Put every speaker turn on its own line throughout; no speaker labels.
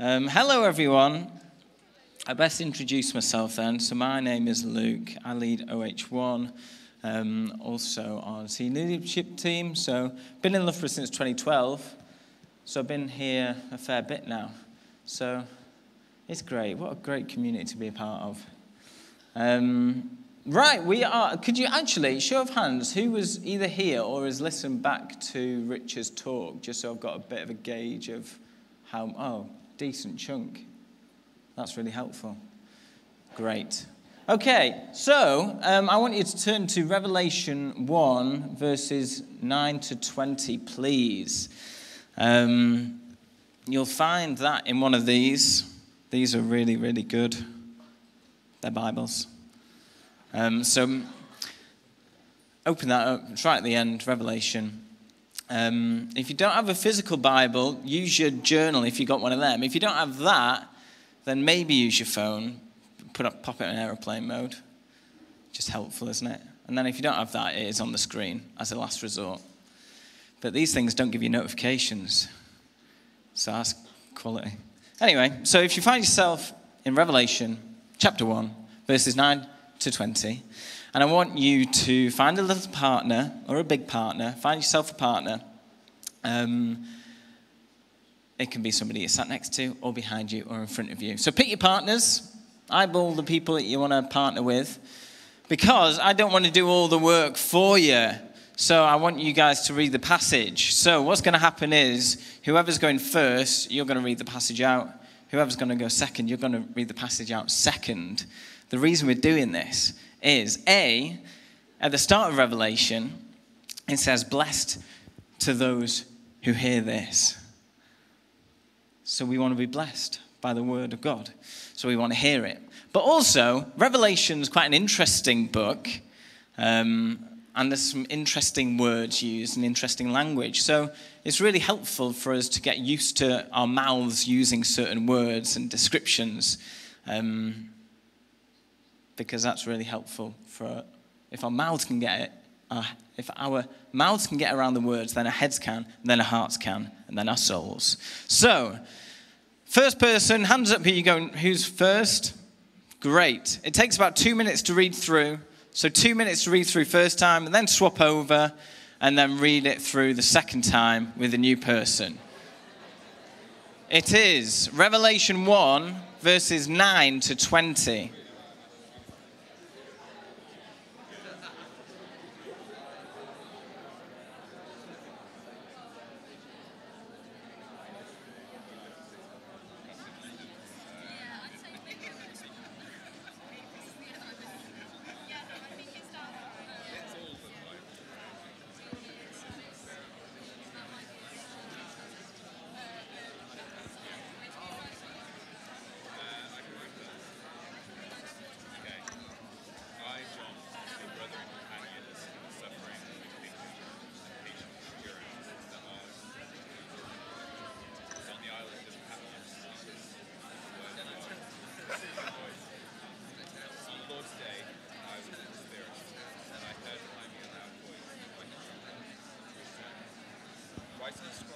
Um, hello, everyone. I best introduce myself then. So, my name is Luke. I lead OH1, um, also on senior leadership team. So, been in Loughborough since 2012. So, I've been here a fair bit now. So, it's great. What a great community to be a part of. Um, right, we are. Could you actually, show of hands, who was either here or has listened back to Richard's talk, just so I've got a bit of a gauge of how. Oh, decent chunk. That's really helpful. Great. Okay, so um, I want you to turn to Revelation 1, verses 9 to 20, please. Um, you'll find that in one of these. These are really, really good. They're Bibles. Um, so open that up. try at the end, Revelation um, if you don't have a physical Bible, use your journal if you've got one of them. If you don't have that, then maybe use your phone, put up, pop it in aeroplane mode. Just helpful, isn't it? And then if you don't have that, it is on the screen as a last resort. But these things don't give you notifications. So that's quality. Anyway, so if you find yourself in Revelation chapter 1, verses 9 to 20, and I want you to find a little partner or a big partner, find yourself a partner. Um, it can be somebody you're sat next to, or behind you, or in front of you. So pick your partners, eyeball the people that you want to partner with, because I don't want to do all the work for you. So I want you guys to read the passage. So what's going to happen is whoever's going first, you're going to read the passage out. Whoever's going to go second, you're going to read the passage out second. The reason we're doing this is A, at the start of Revelation, it says, Blessed to those who hear this. So we want to be blessed by the word of God. So we want to hear it. But also, Revelation is quite an interesting book. Um, and there's some interesting words used and interesting language. So it's really helpful for us to get used to our mouths using certain words and descriptions. Um, because that's really helpful for if our mouths can get it, uh, if our mouths can get around the words, then our heads can, then our hearts can, and then our souls. So, first person, hands up here you go. Who's first? Great. It takes about two minutes to read through. So, two minutes to read through first time, and then swap over, and then read it through the second time with a new person. It is Revelation 1, verses 9 to 20. Twice as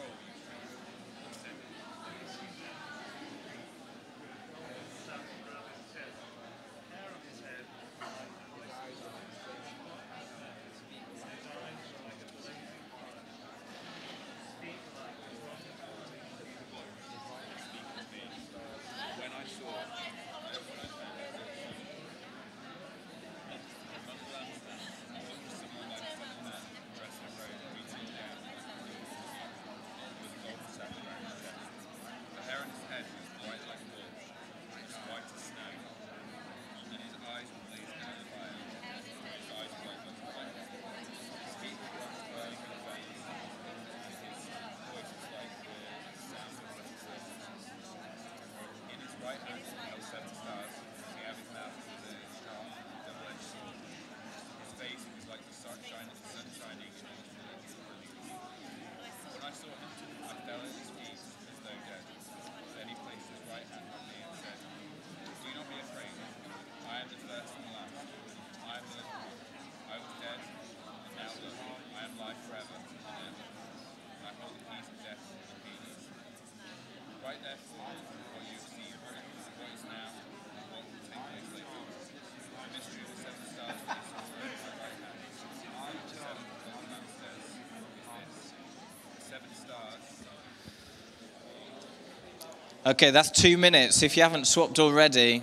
Okay, that's two minutes. If you haven't swapped already,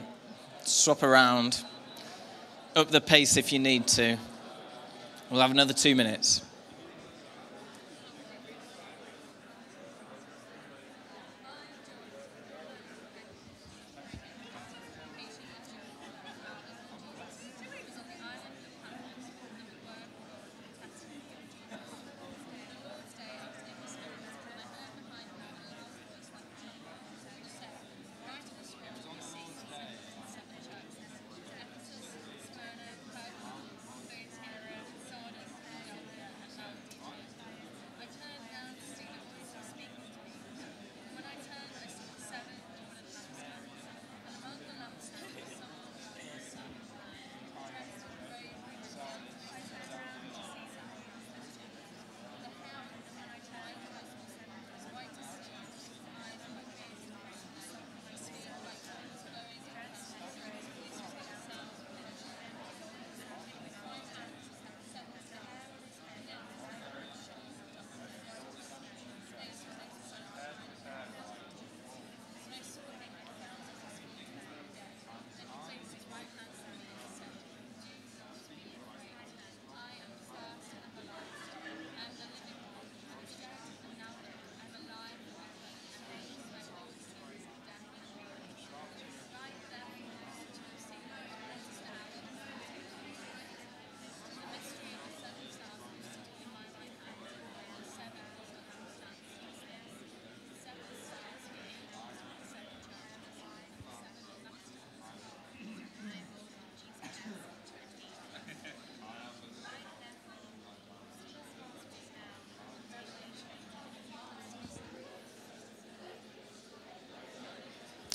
swap around. Up the pace if you need to. We'll have another two minutes.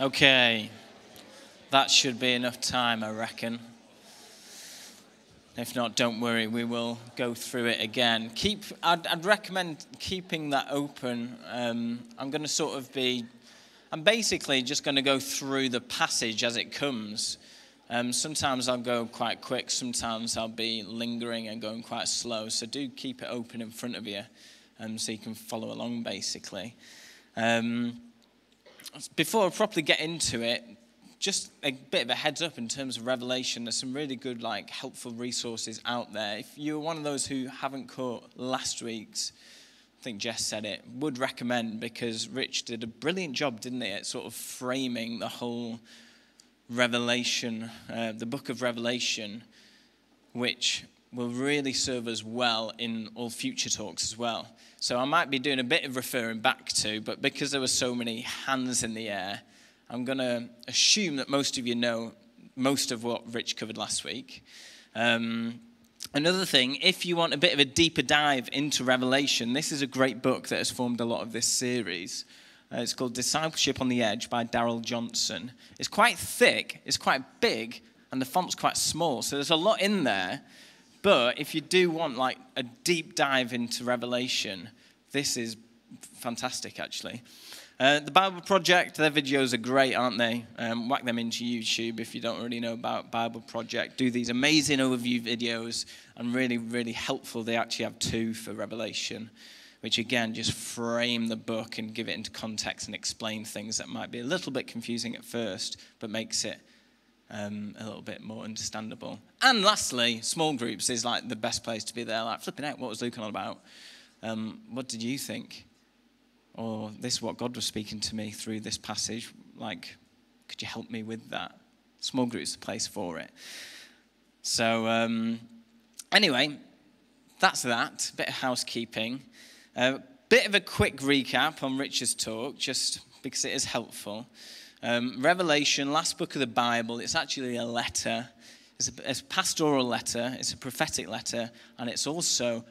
Okay, that should be enough time, I reckon. If not, don't worry, we will go through it again. Keep, I'd, I'd recommend keeping that open. Um, I'm going to sort of be, I'm basically just going to go through the passage as it comes. Um, sometimes I'll go quite quick, sometimes I'll be lingering and going quite slow. So do keep it open in front of you um, so you can follow along, basically. Um, before I properly get into it, just a bit of a heads up in terms of Revelation. There's some really good, like, helpful resources out there. If you're one of those who haven't caught last week's, I think Jess said it, would recommend because Rich did a brilliant job, didn't he, at sort of framing the whole Revelation, uh, the book of Revelation, which will really serve us well in all future talks as well. So I might be doing a bit of referring back to, but because there were so many hands in the air, I'm going to assume that most of you know most of what Rich covered last week. Um, another thing, if you want a bit of a deeper dive into Revelation, this is a great book that has formed a lot of this series. Uh, it's called Discipleship on the Edge by Darrell Johnson. It's quite thick, it's quite big, and the font's quite small, so there's a lot in there. But if you do want like a deep dive into Revelation, this is fantastic actually. Uh, the Bible Project, their videos are great, aren't they? Um, whack them into YouTube if you don't already know about Bible Project. Do these amazing overview videos and really, really helpful. They actually have two for Revelation, which again just frame the book and give it into context and explain things that might be a little bit confusing at first, but makes it um, a little bit more understandable. And lastly, small groups is like the best place to be there. Like, flipping out, what was Luke on about? Um, what did you think? Or this is what God was speaking to me through this passage. Like, could you help me with that? Small groups, the place for it. So, um, anyway, that's that. Bit of housekeeping. A uh, bit of a quick recap on Richard's talk, just because it is helpful. Um, Revelation, last book of the Bible, it's actually a letter. It's a, it's a pastoral letter, it's a prophetic letter, and it's also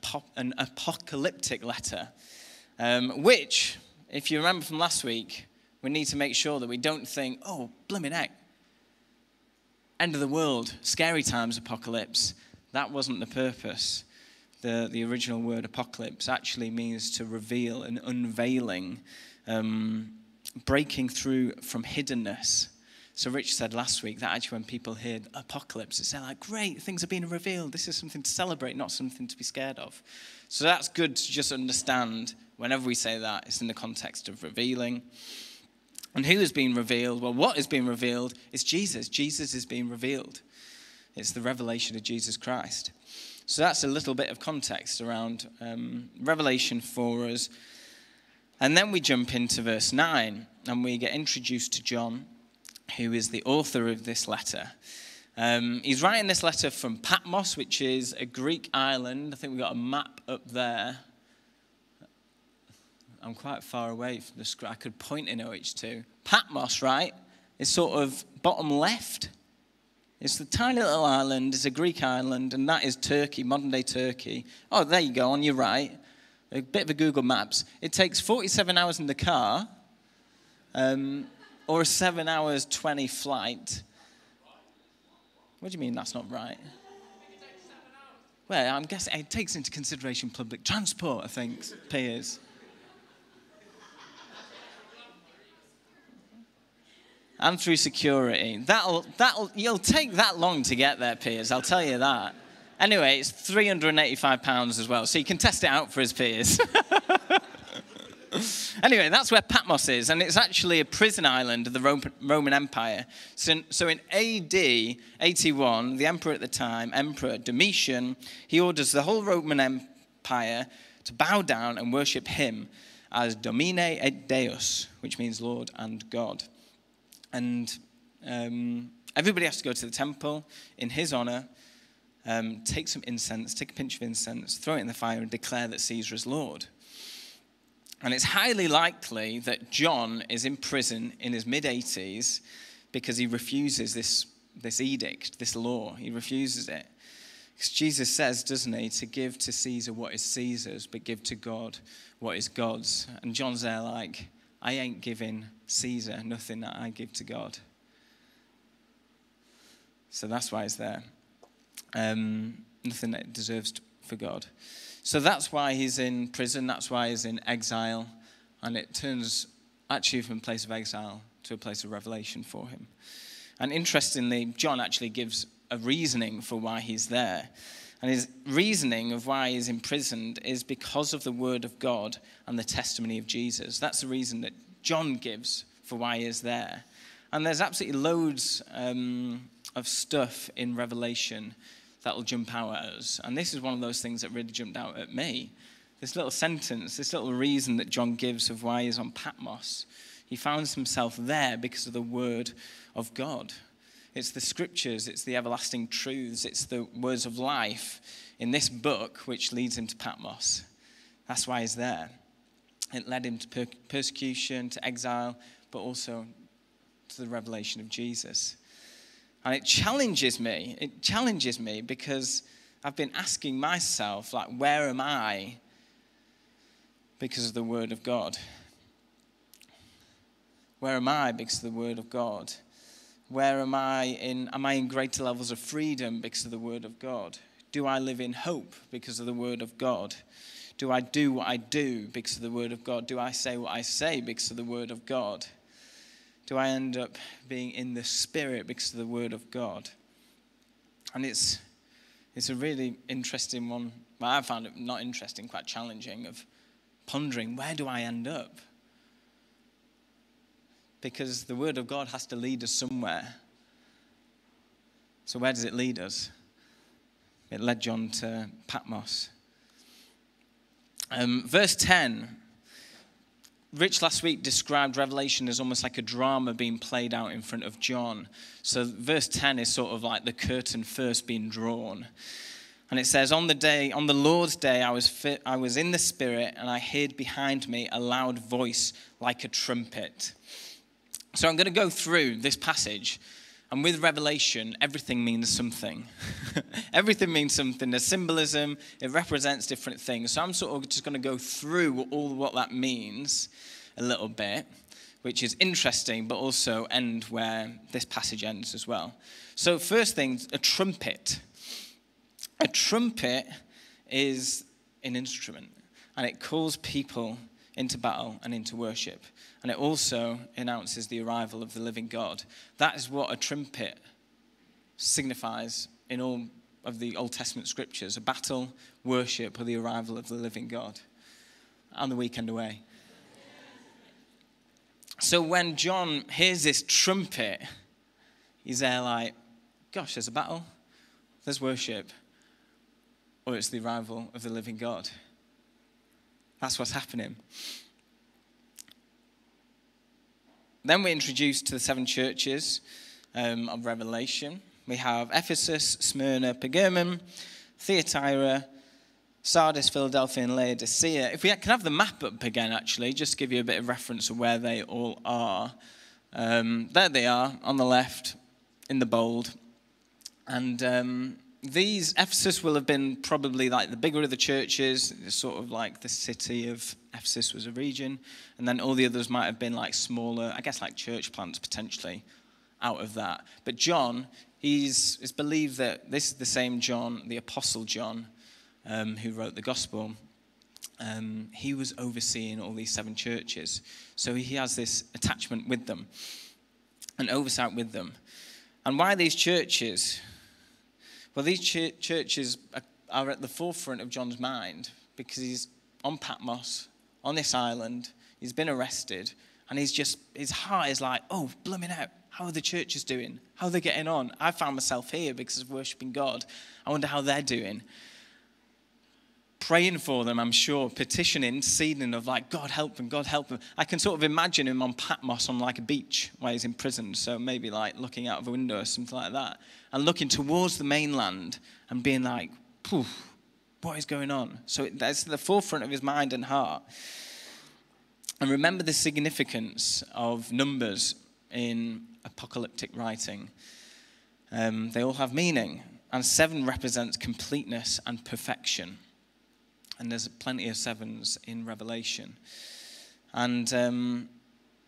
pop, an apocalyptic letter. Um, which, if you remember from last week, we need to make sure that we don't think, oh, blimmin' heck, end of the world, scary times apocalypse. That wasn't the purpose. The, the original word apocalypse actually means to reveal an unveiling. Um, breaking through from hiddenness. So Rich said last week that actually when people hear apocalypse, it's like, great, things are being revealed. This is something to celebrate, not something to be scared of. So that's good to just understand whenever we say that, it's in the context of revealing. And who is being revealed? Well, what is being revealed is Jesus. Jesus is being revealed. It's the revelation of Jesus Christ. So that's a little bit of context around um, revelation for us. And then we jump into verse 9 and we get introduced to John who is the author of this letter. Um, he's writing this letter from Patmos, which is a Greek island. I think we've got a map up there. I'm quite far away from the screen. I could point in OH2. Patmos, right, is sort of bottom left. It's the tiny little island. It's a Greek island, and that is Turkey, modern day Turkey. Oh, there you go, on your right. A bit of a Google Maps. It takes 47 hours in the car. Um, or a 7 hours 20 flight. What do you mean that's not right? Well, I'm guessing it takes into consideration public transport, I think, Piers. and through security. That'll, that'll, you'll take that long to get there, Piers, I'll tell you that. Anyway, it's £385 as well, so you can test it out for his peers. anyway, that's where Patmos is, and it's actually a prison island of the Roman Empire. So, so in AD 81, the emperor at the time, Emperor Domitian, he orders the whole Roman Empire to bow down and worship him as Domine et Deus, which means Lord and God. And um, everybody has to go to the temple in his honor, um, take some incense, take a pinch of incense, throw it in the fire, and declare that Caesar is Lord. And it's highly likely that John is in prison in his mid 80s because he refuses this, this edict, this law. He refuses it. Because Jesus says, doesn't he, to give to Caesar what is Caesar's, but give to God what is God's. And John's there like, I ain't giving Caesar nothing that I give to God. So that's why he's there. Um, nothing that deserves for God. So that's why he's in prison, that's why he's in exile, and it turns actually from a place of exile to a place of revelation for him. And interestingly, John actually gives a reasoning for why he's there. And his reasoning of why he's imprisoned is because of the word of God and the testimony of Jesus. That's the reason that John gives for why he is there. And there's absolutely loads um, of stuff in Revelation that'll jump out at us. And this is one of those things that really jumped out at me. This little sentence, this little reason that John gives of why he's on Patmos. He finds himself there because of the word of God. It's the scriptures, it's the everlasting truths, it's the words of life in this book which leads him to Patmos. That's why he's there. It led him to per- persecution, to exile, but also to the revelation of Jesus. And it challenges me. It challenges me because I've been asking myself, like, where am I because of the Word of God? Where am I because of the Word of God? Where am I in, am I in greater levels of freedom because of the Word of God? Do I live in hope because of the Word of God? Do I do what I do because of the Word of God? Do I say what I say because of the Word of God? Do I end up being in the spirit because of the word of God? And it's, it's a really interesting one. Well, I found it not interesting, quite challenging, of pondering where do I end up? Because the word of God has to lead us somewhere. So, where does it lead us? It led John to Patmos. Um, verse 10 Rich last week described Revelation as almost like a drama being played out in front of John. So, verse 10 is sort of like the curtain first being drawn. And it says, On the day, on the Lord's day, I was, fit, I was in the Spirit, and I heard behind me a loud voice like a trumpet. So, I'm going to go through this passage and with Revelation, everything means something. everything means something. There's symbolism, it represents different things. So I'm sort of just going to go through all what that means a little bit, which is interesting, but also end where this passage ends as well. So, first thing, a trumpet. A trumpet is an instrument, and it calls people into battle and into worship. And it also announces the arrival of the living God. That is what a trumpet signifies in all of the Old Testament scriptures a battle, worship, or the arrival of the living God. And the weekend away. So when John hears this trumpet, he's there like, gosh, there's a battle, there's worship, or it's the arrival of the living God. That's what's happening. Then we're introduced to the seven churches um, of Revelation. We have Ephesus, Smyrna, Pergamum, Thyatira, Sardis, Philadelphia, and Laodicea. If we can have the map up again, actually, just to give you a bit of reference of where they all are. Um, there they are on the left in the bold. And um, these, Ephesus will have been probably like the bigger of the churches, sort of like the city of Ephesus was a region. And then all the others might have been like smaller, I guess like church plants potentially out of that. But John, he's, it's believed that this is the same John, the Apostle John, um, who wrote the Gospel. Um, he was overseeing all these seven churches. So he has this attachment with them and oversight with them. And why these churches? Well, these ch- churches are, are at the forefront of John's mind because he's on Patmos, on this island, he's been arrested, and he's just, his heart is like, oh, blooming out. How are the churches doing? How are they getting on? I found myself here because of worshiping God. I wonder how they're doing praying for them, I'm sure, petitioning, seeding of like, God help them, God help them. I can sort of imagine him on Patmos on like a beach where he's in prison, so maybe like looking out of a window or something like that, and looking towards the mainland and being like, poof, what is going on? So that's the forefront of his mind and heart. And remember the significance of numbers in apocalyptic writing. Um, they all have meaning, and seven represents completeness and perfection and there's plenty of sevens in Revelation. And um,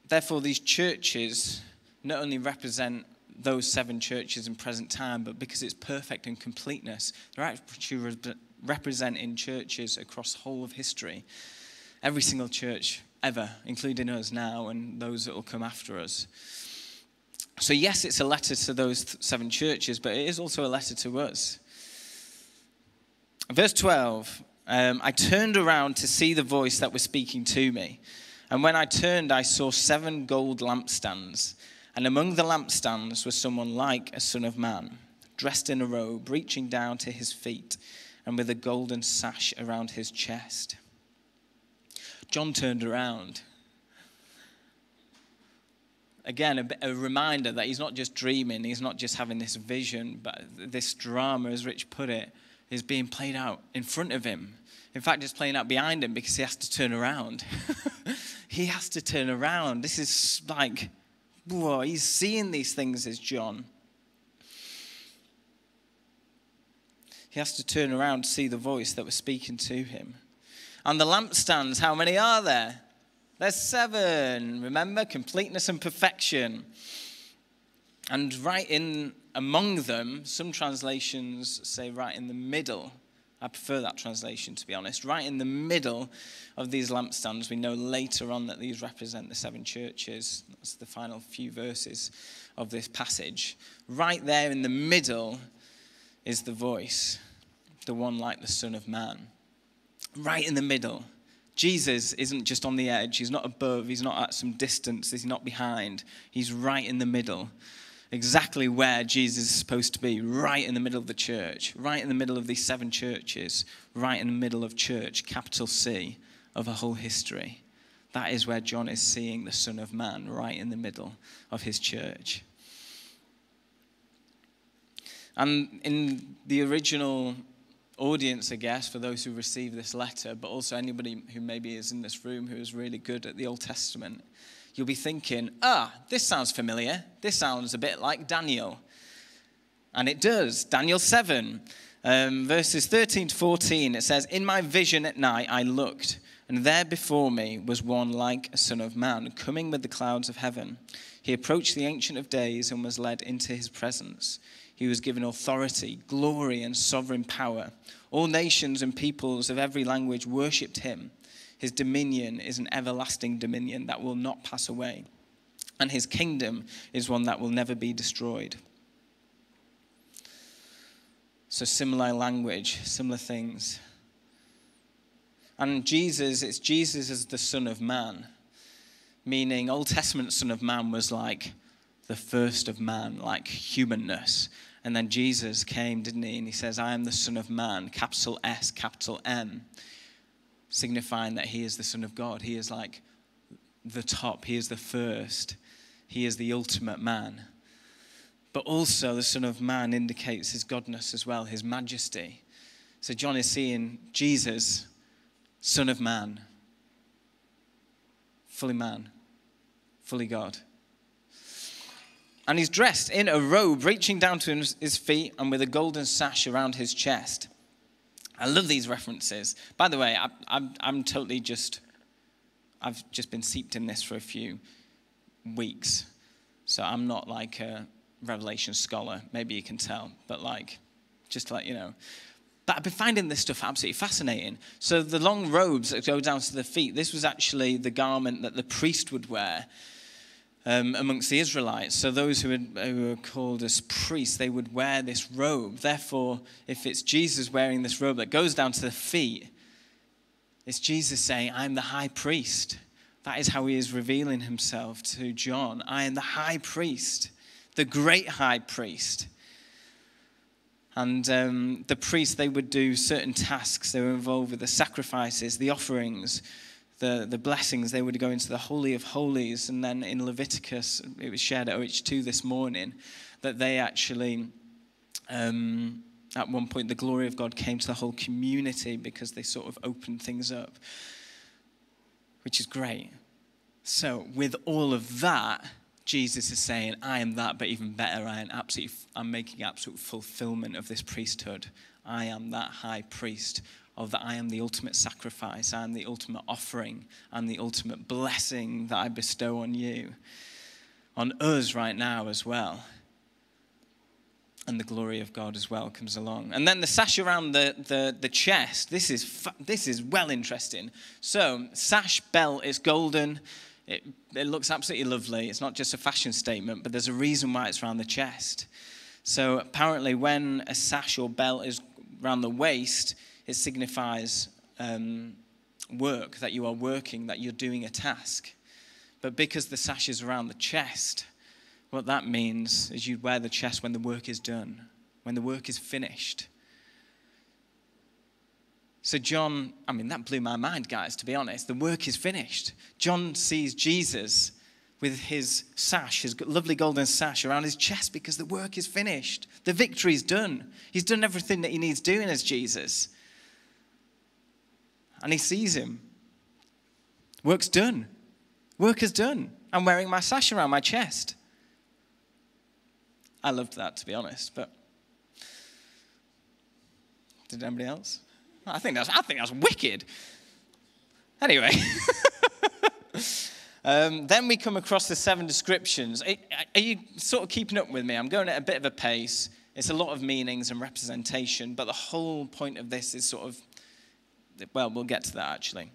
therefore, these churches not only represent those seven churches in present time, but because it's perfect in completeness, they're actually representing churches across the whole of history. Every single church ever, including us now and those that will come after us. So, yes, it's a letter to those seven churches, but it is also a letter to us. Verse 12 um, I turned around to see the voice that was speaking to me. And when I turned, I saw seven gold lampstands. And among the lampstands was someone like a son of man, dressed in a robe, reaching down to his feet, and with a golden sash around his chest. John turned around. Again, a, a, reminder that he's not just dreaming, he's not just having this vision, but this drama, as Rich put it, is being played out in front of him. In fact, it's playing out behind him because he has to turn around. he has to turn around. This is like, whoa, he's seeing these things as John. He has to turn around to see the voice that was speaking to him. And the lampstands, how many are there? There's seven. Remember, completeness and perfection. And right in among them, some translations say right in the middle. I prefer that translation, to be honest. Right in the middle of these lampstands, we know later on that these represent the seven churches. That's the final few verses of this passage. Right there in the middle is the voice, the one like the Son of Man. Right in the middle. Jesus isn't just on the edge, he's not above, he's not at some distance, he's not behind. He's right in the middle exactly where Jesus is supposed to be, right in the middle of the church, right in the middle of these seven churches, right in the middle of church, capital C, of a whole history. That is where John is seeing the Son of Man, right in the middle of his church. And in the original audience, I guess, for those who receive this letter, but also anybody who maybe is in this room who is really good at the Old Testament, you'll be thinking, ah, this sounds familiar. This sounds a bit like Daniel. And it does. Daniel 7, um, verses 13 to 14, it says, In my vision at night I looked, and there before me was one like a son of man, coming with the clouds of heaven. He approached the Ancient of Days and was led into his presence. He was given authority, glory, and sovereign power. All nations and peoples of every language worshipped him. His dominion is an everlasting dominion that will not pass away. And his kingdom is one that will never be destroyed. So, similar language, similar things. And Jesus, it's Jesus as the Son of Man, meaning Old Testament Son of Man was like the first of man, like humanness. And then Jesus came, didn't he? And he says, I am the Son of Man, capital S, capital M, signifying that he is the Son of God. He is like the top, he is the first, he is the ultimate man. But also, the Son of Man indicates his godness as well, his majesty. So, John is seeing Jesus, Son of Man, fully man, fully God. And he's dressed in a robe reaching down to his feet and with a golden sash around his chest. I love these references. By the way, I, I'm, I'm totally just, I've just been seeped in this for a few weeks. So I'm not like a Revelation scholar. Maybe you can tell, but like, just to let you know. But I've been finding this stuff absolutely fascinating. So the long robes that go down to the feet, this was actually the garment that the priest would wear um, amongst the Israelites. So those who, had, who were called as priests, they would wear this robe. Therefore, if it's Jesus wearing this robe that goes down to the feet, it's Jesus saying, I'm the high priest. That is how he is revealing himself to John. I am the high priest, the great high priest. And um, the priests, they would do certain tasks. They were involved with the sacrifices, the offerings, the, the blessings, they would go into the Holy of Holies. And then in Leviticus, it was shared at OH2 this morning, that they actually, um, at one point, the glory of God came to the whole community because they sort of opened things up, which is great. So, with all of that, Jesus is saying, I am that, but even better, I am absolutely, I'm making absolute fulfillment of this priesthood. I am that high priest of that I am the ultimate sacrifice, I am the ultimate offering, I'm the ultimate blessing that I bestow on you, on us right now as well. And the glory of God as well comes along. And then the sash around the, the, the chest, this is, this is well interesting. So, sash belt is golden. It, it looks absolutely lovely. It's not just a fashion statement, but there's a reason why it's around the chest. So, apparently, when a sash or belt is around the waist, it signifies um, work, that you are working, that you're doing a task. But because the sash is around the chest, what that means is you wear the chest when the work is done, when the work is finished. So, John, I mean, that blew my mind, guys, to be honest. The work is finished. John sees Jesus with his sash, his lovely golden sash around his chest because the work is finished. The victory is done. He's done everything that he needs doing as Jesus and he sees him. Work's done. Work is done. I'm wearing my sash around my chest. I loved that, to be honest, but did anybody else? I think that's, I think that's wicked. Anyway. um, then we come across the seven descriptions. Are, are you sort of keeping up with me? I'm going at a bit of a pace. It's a lot of meanings and representation, but the whole point of this is sort of well, we'll get to that actually.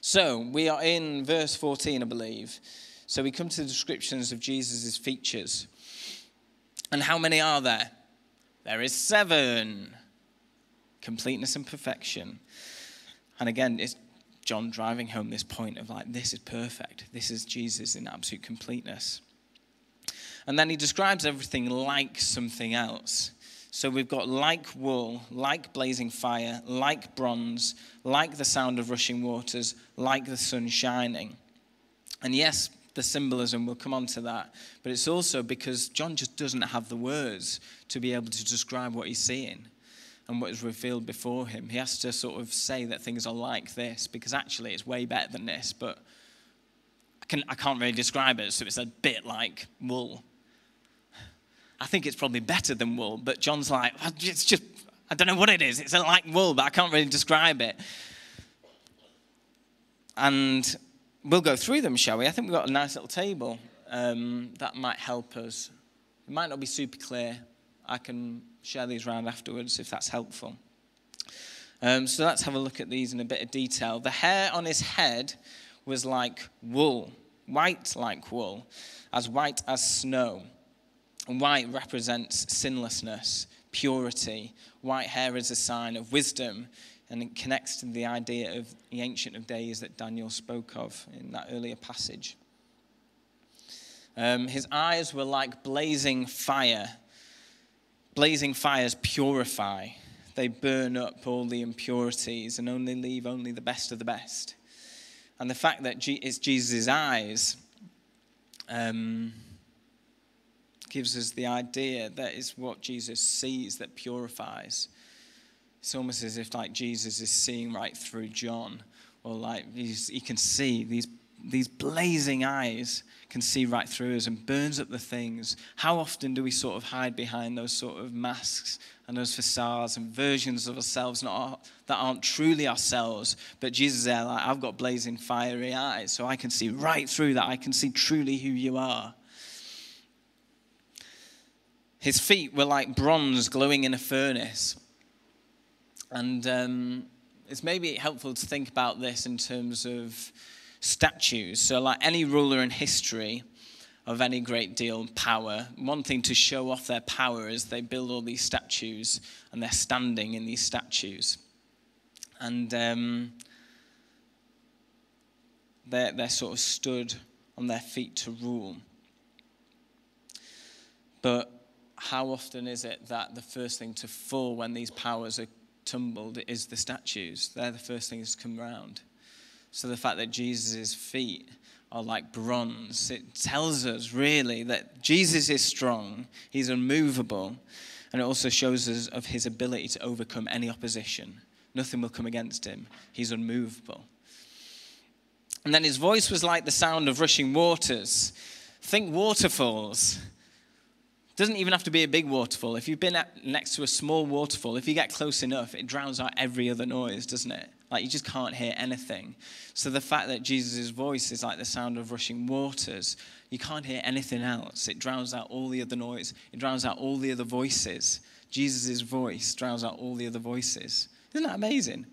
So we are in verse 14, I believe. So we come to the descriptions of Jesus' features. And how many are there? There is seven. Completeness and perfection. And again, it's John driving home this point of like, this is perfect. This is Jesus in absolute completeness. And then he describes everything like something else. So we've got like wool, like blazing fire, like bronze, like the sound of rushing waters, like the sun shining. And yes, the symbolism, will come on to that. But it's also because John just doesn't have the words to be able to describe what he's seeing and what is revealed before him. He has to sort of say that things are like this because actually it's way better than this, but I, can, I can't really describe it, so it's a bit like wool I think it's probably better than wool. But John's like, it's just, I don't know what it is. It's like wool, but I can't really describe it. And we'll go through them, shall we? I think we've got a nice little table um, that might help us. It might not be super clear. I can share these around afterwards if that's helpful. Um, so let's have a look at these in a bit of detail. The hair on his head was like wool, white like wool, as white as snow. And white represents sinlessness, purity. White hair is a sign of wisdom, and it connects to the idea of the Ancient of Days that Daniel spoke of in that earlier passage. Um, his eyes were like blazing fire. Blazing fires purify, they burn up all the impurities and only leave only the best of the best. And the fact that it's Jesus' eyes um, gives us the idea that is what Jesus sees that purifies. It's almost as if like Jesus is seeing right through John, or like he can see these these blazing eyes can see right through us and burns up the things. How often do we sort of hide behind those sort of masks and those facades and versions of ourselves not, that aren't truly ourselves? But Jesus is there, like, I've got blazing fiery eyes, so I can see right through that. I can see truly who you are. His feet were like bronze glowing in a furnace. And um, it's maybe helpful to think about this in terms of statues. So, like any ruler in history of any great deal of power, one thing to show off their power is they build all these statues and they're standing in these statues. And um, they're, they're sort of stood on their feet to rule. But how often is it that the first thing to fall when these powers are tumbled is the statues? They're the first things to come round. So the fact that Jesus' feet are like bronze, it tells us really that Jesus is strong, he's unmovable, and it also shows us of his ability to overcome any opposition. Nothing will come against him, he's unmovable. And then his voice was like the sound of rushing waters. Think waterfalls. Doesn't even have to be a big waterfall. If you've been next to a small waterfall, if you get close enough, it drowns out every other noise, doesn't it? Like you just can't hear anything. So the fact that Jesus' voice is like the sound of rushing waters, you can't hear anything else. It drowns out all the other noise, it drowns out all the other voices. Jesus' voice drowns out all the other voices. Isn't that amazing?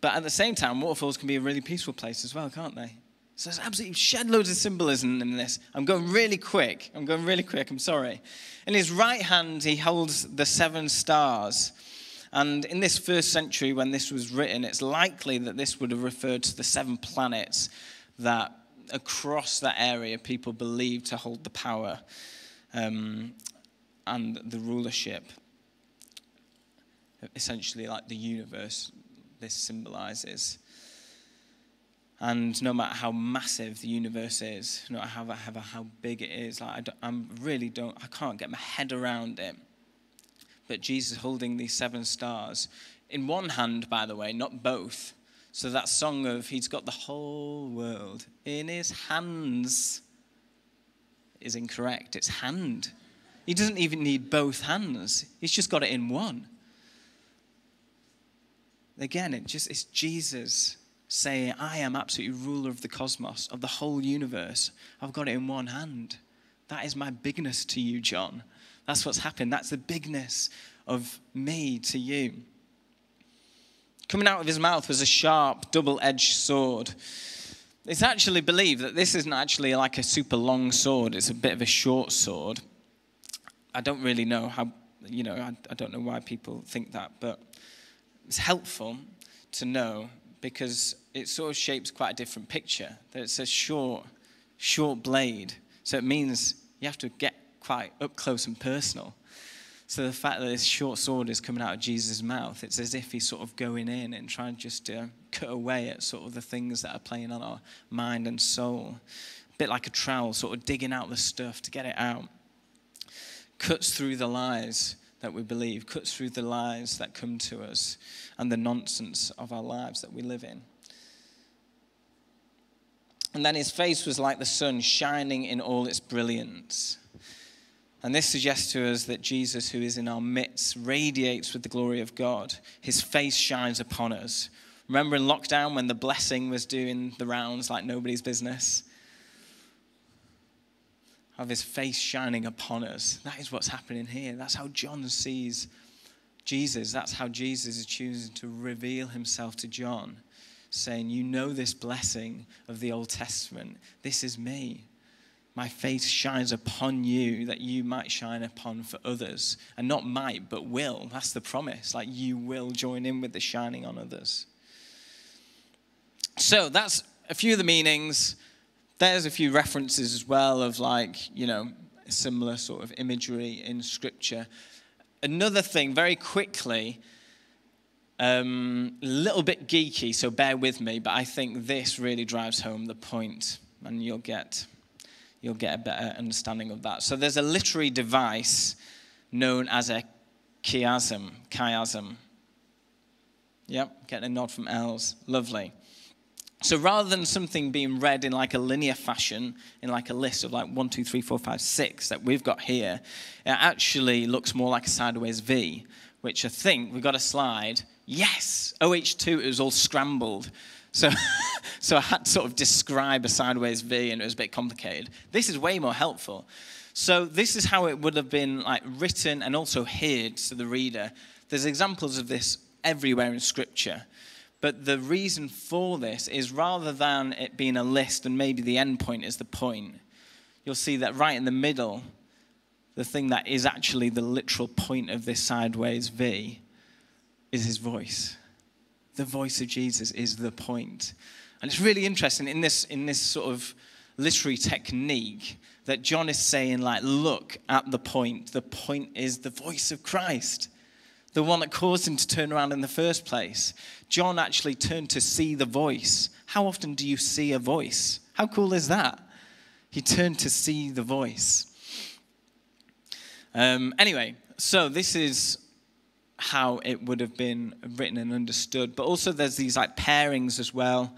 But at the same time, waterfalls can be a really peaceful place as well, can't they? So there's absolutely shed loads of symbolism in this. I'm going really quick. I'm going really quick. I'm sorry. In his right hand, he holds the seven stars. And in this first century, when this was written, it's likely that this would have referred to the seven planets that across that area people believed to hold the power um, and the rulership. Essentially, like the universe, this symbolizes. And no matter how massive the universe is, no matter how, how big it is, like I, I really don't, I can't get my head around it but Jesus holding these seven stars. In one hand, by the way, not both. So that song of He's got the whole world in His hands is incorrect. It's hand. He doesn't even need both hands, He's just got it in one. Again, it just it's Jesus saying, I am absolutely ruler of the cosmos, of the whole universe. I've got it in one hand. That is my bigness to you, John. That's what's happened. That's the bigness of me to you. Coming out of his mouth was a sharp, double edged sword. It's actually believed that this isn't actually like a super long sword, it's a bit of a short sword. I don't really know how, you know, I, I don't know why people think that, but it's helpful to know because it sort of shapes quite a different picture. That it's a short, short blade. So it means you have to get quite up close and personal. So the fact that this short sword is coming out of Jesus' mouth, it's as if he's sort of going in and trying just to cut away at sort of the things that are playing on our mind and soul. A bit like a trowel, sort of digging out the stuff to get it out. Cuts through the lies that we believe, cuts through the lies that come to us and the nonsense of our lives that we live in. And then his face was like the sun shining in all its brilliance. And this suggests to us that Jesus, who is in our midst, radiates with the glory of God. His face shines upon us. Remember in lockdown when the blessing was doing the rounds like nobody's business? Of his face shining upon us. That is what's happening here. That's how John sees Jesus, that's how Jesus is choosing to reveal himself to John, saying, You know this blessing of the Old Testament. This is me. My face shines upon you that you might shine upon for others. And not might, but will. That's the promise. Like you will join in with the shining on others. So that's a few of the meanings. There's a few references as well of like, you know, similar sort of imagery in scripture. Another thing, very quickly, um, a little bit geeky, so bear with me, but I think this really drives home the point, and you'll get you'll get a better understanding of that. So there's a literary device known as a chiasm. Chiasm. Yep, getting a nod from Els. Lovely. So rather than something being read in like a linear fashion, in like a list of like one, two, three, four, five, six that we've got here, it actually looks more like a sideways V, which I think we've got a slide. Yes, OH2, it was all scrambled. So, so I had to sort of describe a sideways V and it was a bit complicated. This is way more helpful. So this is how it would have been like written and also heard to the reader. There's examples of this everywhere in scripture. But the reason for this is rather than it being a list and maybe the end point is the point, you'll see that right in the middle, the thing that is actually the literal point of this sideways V is his voice the voice of Jesus is the point. And it's really interesting in this, in this sort of literary technique that John is saying, like, look at the point. The point is the voice of Christ, the one that caused him to turn around in the first place. John actually turned to see the voice. How often do you see a voice? How cool is that? He turned to see the voice. Um, anyway, so this is how it would have been written and understood. But also, there's these like pairings as well.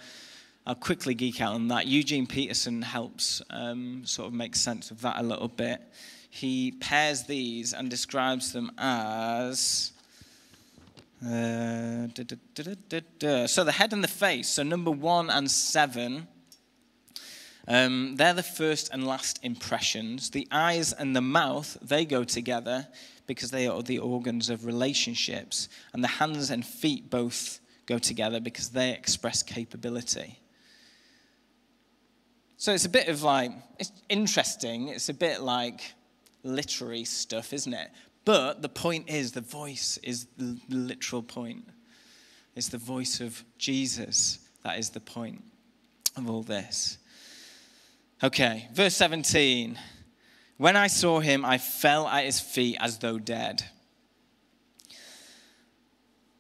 I'll quickly geek out on that. Eugene Peterson helps um, sort of make sense of that a little bit. He pairs these and describes them as. Uh, da, da, da, so the head and the face. So number one and seven. Um, they're the first and last impressions. The eyes and the mouth, they go together because they are the organs of relationships. And the hands and feet both go together because they express capability. So it's a bit of like, it's interesting. It's a bit like literary stuff, isn't it? But the point is, the voice is the literal point. It's the voice of Jesus that is the point of all this. Okay, verse 17. When I saw him, I fell at his feet as though dead.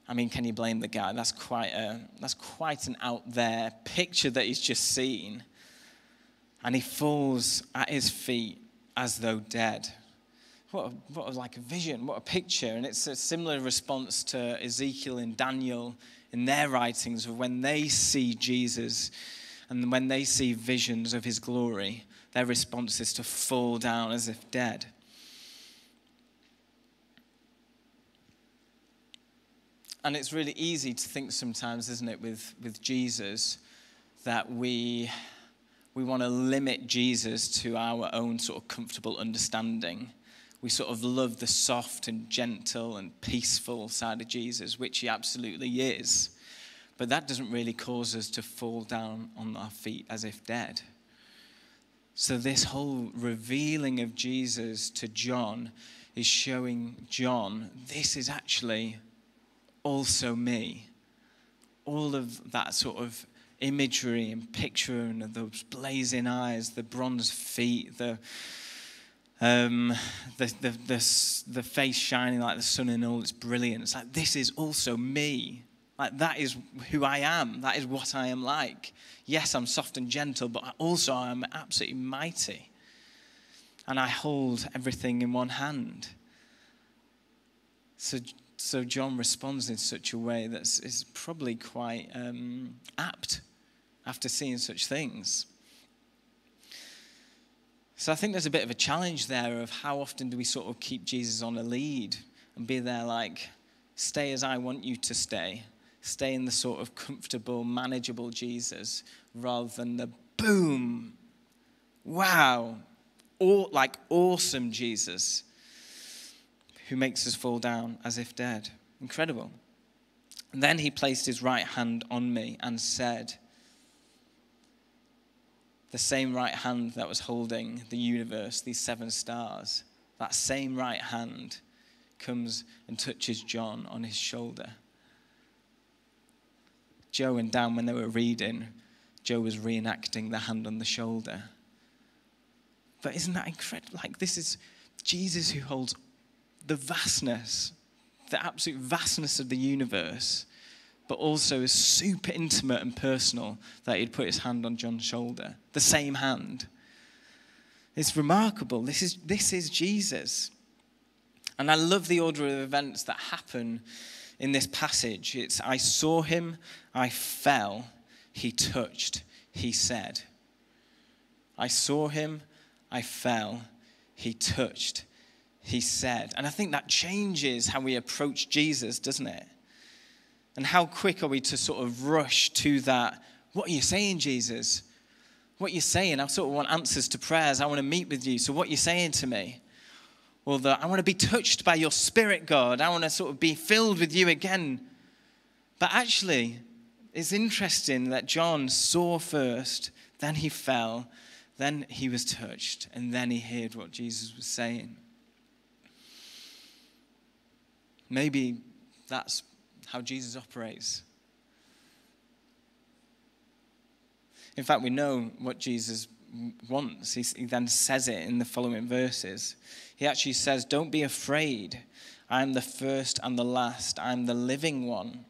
I mean, can you blame the guy? That's quite, a, that's quite an out there picture that he's just seen. And he falls at his feet as though dead. What, a, what a, like a vision, what a picture. And it's a similar response to Ezekiel and Daniel in their writings of when they see Jesus and when they see visions of his glory their response is to fall down as if dead. And it's really easy to think sometimes, isn't it, with, with Jesus, that we, we want to limit Jesus to our own sort of comfortable understanding. We sort of love the soft and gentle and peaceful side of Jesus, which he absolutely is. But that doesn't really cause us to fall down on our feet as if dead. So, this whole revealing of Jesus to John is showing John this is actually also me. All of that sort of imagery and picture and those blazing eyes, the bronze feet, the, um, the, the, the, the face shining like the sun in all its brilliance. Like, this is also me. Like, that is who I am. That is what I am like yes, I'm soft and gentle, but also I'm absolutely mighty. And I hold everything in one hand. So, so John responds in such a way that is probably quite um, apt after seeing such things. So I think there's a bit of a challenge there of how often do we sort of keep Jesus on a lead and be there like, stay as I want you to stay, stay in the sort of comfortable, manageable Jesus rather than the boom, wow, all, like awesome Jesus who makes us fall down as if dead. Incredible. And then he placed his right hand on me and said, the same right hand that was holding the universe, these seven stars, that same right hand comes and touches John on his shoulder. Joe and Dan, when they were reading, Joe was reenacting the hand on the shoulder. But isn't that incredible? Like, this is Jesus who holds the vastness, the absolute vastness of the universe, but also is super intimate and personal that he'd put his hand on John's shoulder, the same hand. It's remarkable. This is, this is Jesus. And I love the order of events that happen in this passage. It's I saw him, I fell, he touched, he said. I saw him, I fell, he touched, he said. And I think that changes how we approach Jesus, doesn't it? And how quick are we to sort of rush to that? What are you saying, Jesus? What are you saying? I sort of want answers to prayers. I want to meet with you. So, what are you saying to me? Well, that I want to be touched by your spirit, God. I want to sort of be filled with you again. But actually, it's interesting that John saw first, then he fell, then he was touched, and then he heard what Jesus was saying. Maybe that's how Jesus operates. In fact, we know what Jesus wants. He, he then says it in the following verses. He actually says, Don't be afraid. I am the first and the last. I am the living one.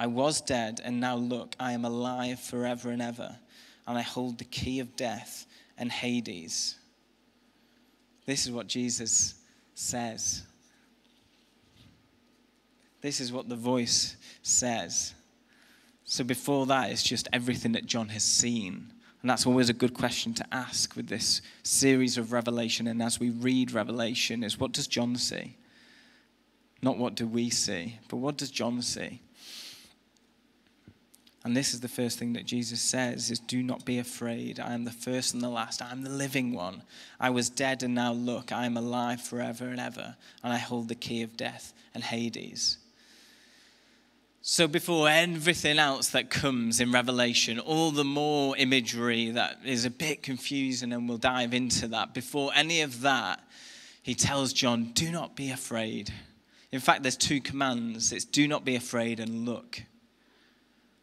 I was dead, and now look, I am alive forever and ever, and I hold the key of death and Hades. This is what Jesus says. This is what the voice says. So before that, it's just everything that John has seen. And that's always a good question to ask with this series of Revelation. And as we read Revelation, is what does John see? Not what do we see, but what does John see? And this is the first thing that Jesus says is do not be afraid. I am the first and the last. I am the living one. I was dead and now look, I am alive forever and ever, and I hold the key of death and Hades. So, before everything else that comes in Revelation, all the more imagery that is a bit confusing, and we'll dive into that, before any of that, he tells John, Do not be afraid. In fact, there's two commands it's do not be afraid and look.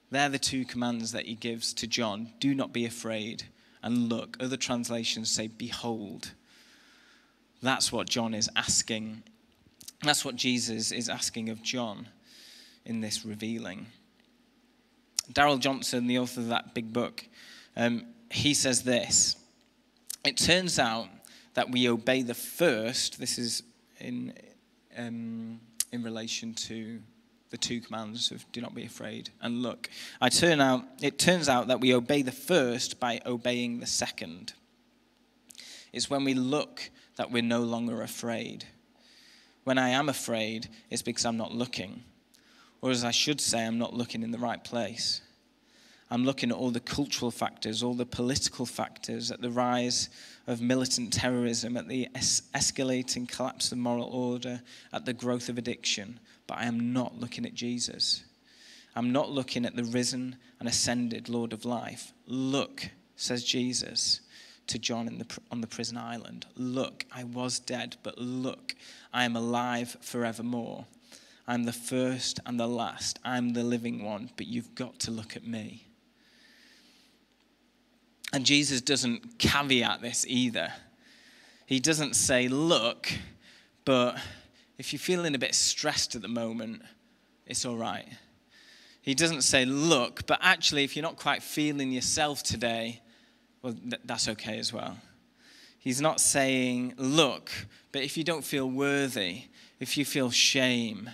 They're the two commands that he gives to John do not be afraid and look. Other translations say, Behold. That's what John is asking. That's what Jesus is asking of John in this revealing. Darrell Johnson, the author of that big book, um, he says this It turns out that we obey the first, this is in, um, in relation to the two commands of do not be afraid and look. I turn out, it turns out that we obey the first by obeying the second. It's when we look that we're no longer afraid. When I am afraid, it's because I'm not looking. Or as I should say, I'm not looking in the right place. I'm looking at all the cultural factors, all the political factors, at the rise of militant terrorism, at the es- escalating collapse of moral order, at the growth of addiction. But I am not looking at Jesus. I'm not looking at the risen and ascended Lord of life. Look, says Jesus to John the, on the prison island. Look, I was dead, but look, I am alive forevermore. I'm the first and the last. I'm the living one, but you've got to look at me. And Jesus doesn't caveat this either. He doesn't say, look, but if you're feeling a bit stressed at the moment, it's all right. He doesn't say, look, but actually, if you're not quite feeling yourself today, well, th- that's okay as well. He's not saying, look, but if you don't feel worthy, if you feel shame,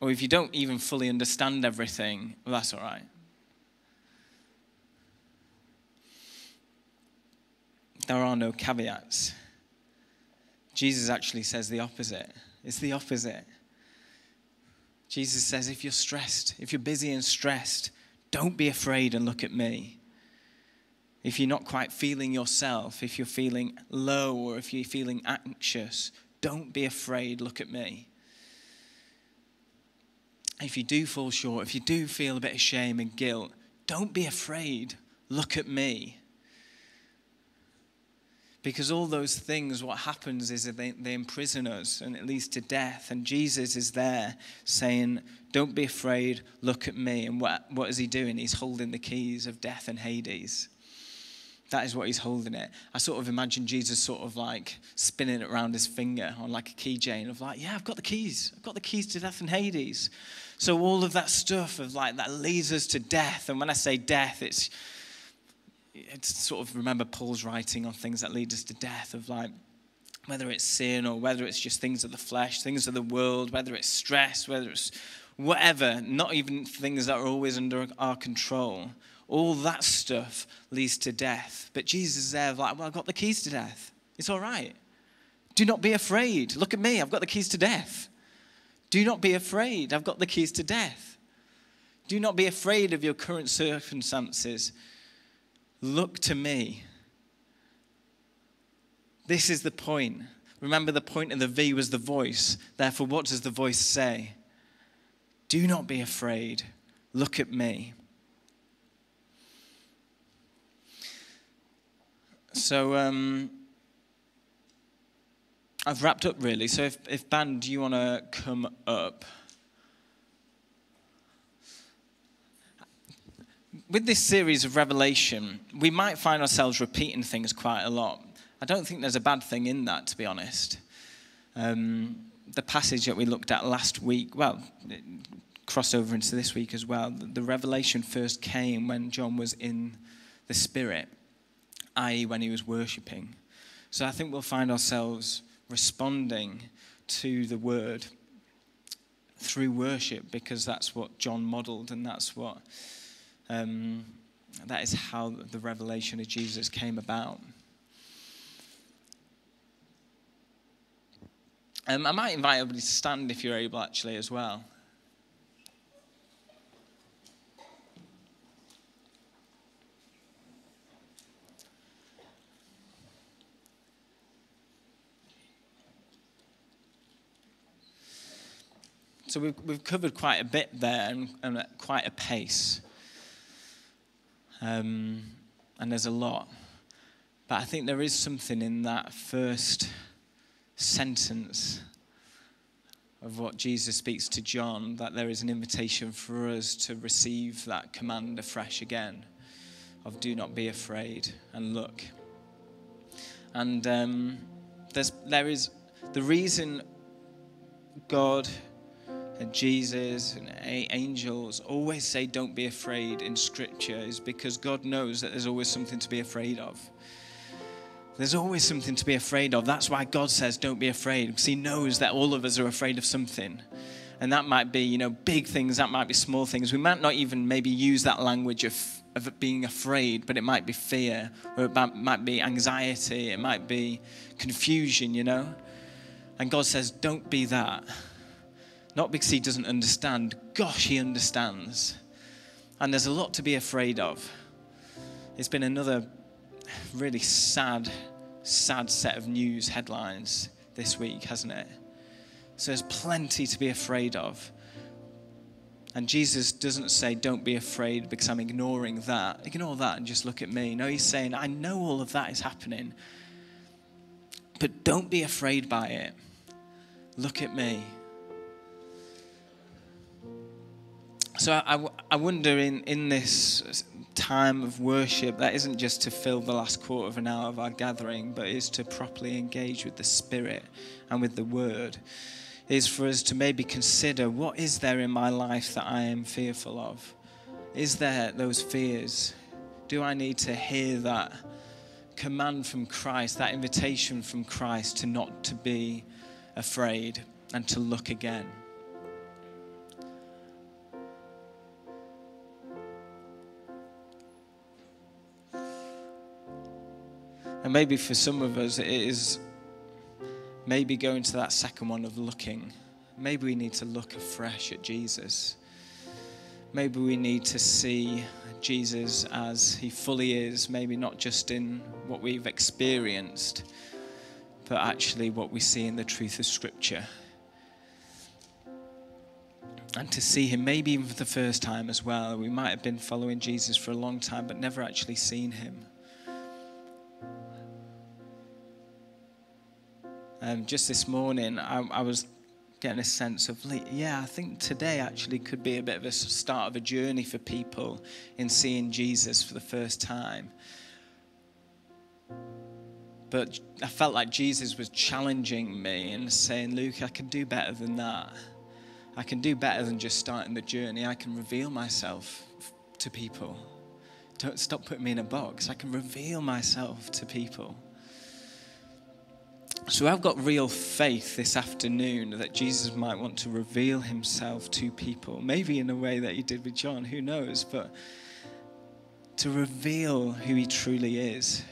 or if you don't even fully understand everything, well, that's all right. There are no caveats. Jesus actually says the opposite. It's the opposite. Jesus says, if you're stressed, if you're busy and stressed, don't be afraid and look at me. If you're not quite feeling yourself, if you're feeling low or if you're feeling anxious, don't be afraid, look at me. if you do fall short, if you do feel a bit of shame and guilt, don't be afraid. Look at me. Because all those things, what happens is that they, they imprison us and it leads to death. And Jesus is there saying, Don't be afraid, look at me. And what, what is he doing? He's holding the keys of death and Hades. That is what he's holding it. I sort of imagine Jesus sort of like spinning it around his finger on like a keychain of like, yeah, I've got the keys. I've got the keys to death and Hades. So all of that stuff of like that leads us to death. And when I say death, it's it's Uh, sort of remember Paul's writing on things that lead us to death of like whether it's sin or whether it's just things of the flesh, things of the world, whether it's stress, whether it's whatever, not even things that are always under our control. All that stuff leads to death. But Jesus is there, like, well, I've got the keys to death. It's all right. Do not be afraid. Look at me, I've got the keys to death. Do not be afraid. I've got the keys to death. Do not be afraid of your current circumstances. Look to me. This is the point. Remember, the point of the V was the voice. Therefore, what does the voice say? Do not be afraid. Look at me. So, um, I've wrapped up really. So, if, if band, do you want to come up? With this series of Revelation, we might find ourselves repeating things quite a lot. I don't think there's a bad thing in that, to be honest. Um, the passage that we looked at last week, well, crossover into this week as well, the revelation first came when John was in the Spirit, i.e., when he was worshipping. So I think we'll find ourselves responding to the word through worship because that's what John modeled and that's what um, that is how the revelation of Jesus came about. Um, I might invite everybody to stand if you're able, actually, as well. So we've, we've covered quite a bit there and, and at quite a pace. Um, and there's a lot. But I think there is something in that first sentence of what Jesus speaks to John that there is an invitation for us to receive that command afresh again of do not be afraid and look. And um, there's, there is the reason God and Jesus and angels always say, Don't be afraid in Scripture, is because God knows that there's always something to be afraid of. There's always something to be afraid of. That's why God says, Don't be afraid, because He knows that all of us are afraid of something. And that might be, you know, big things, that might be small things. We might not even maybe use that language of, of being afraid, but it might be fear, or it might be anxiety, it might be confusion, you know? And God says, Don't be that not because he doesn't understand. Gosh, he understands. And there's a lot to be afraid of. It's been another really sad, sad set of news headlines this week, hasn't it? So there's plenty to be afraid of. And Jesus doesn't say, Don't be afraid because I'm ignoring that. Ignore that and just look at me. No, he's saying, I know all of that is happening, but don't be afraid by it. Look at me. So I, I wonder in, in this time of worship, that isn't just to fill the last quarter of an hour of our gathering, but is to properly engage with the Spirit and with the Word, is for us to maybe consider what is there in my life that I am fearful of? Is there those fears? Do I need to hear that command from Christ, that invitation from Christ to not to be afraid and to look again? And maybe for some of us, it is maybe going to that second one of looking. Maybe we need to look afresh at Jesus. Maybe we need to see Jesus as he fully is, maybe not just in what we've experienced, but actually what we see in the truth of Scripture. and to see him, maybe even for the first time as well. We might have been following Jesus for a long time, but never actually seen him. Um, just this morning, I, I was getting a sense of, yeah, I think today actually could be a bit of a start of a journey for people in seeing Jesus for the first time. But I felt like Jesus was challenging me and saying, Luke, I can do better than that. I can do better than just starting the journey. I can reveal myself to people. Don't stop putting me in a box. I can reveal myself to people. So I've got real faith this afternoon that Jesus might want to reveal himself to people, maybe in a way that he did with John, who knows, but to reveal who he truly is.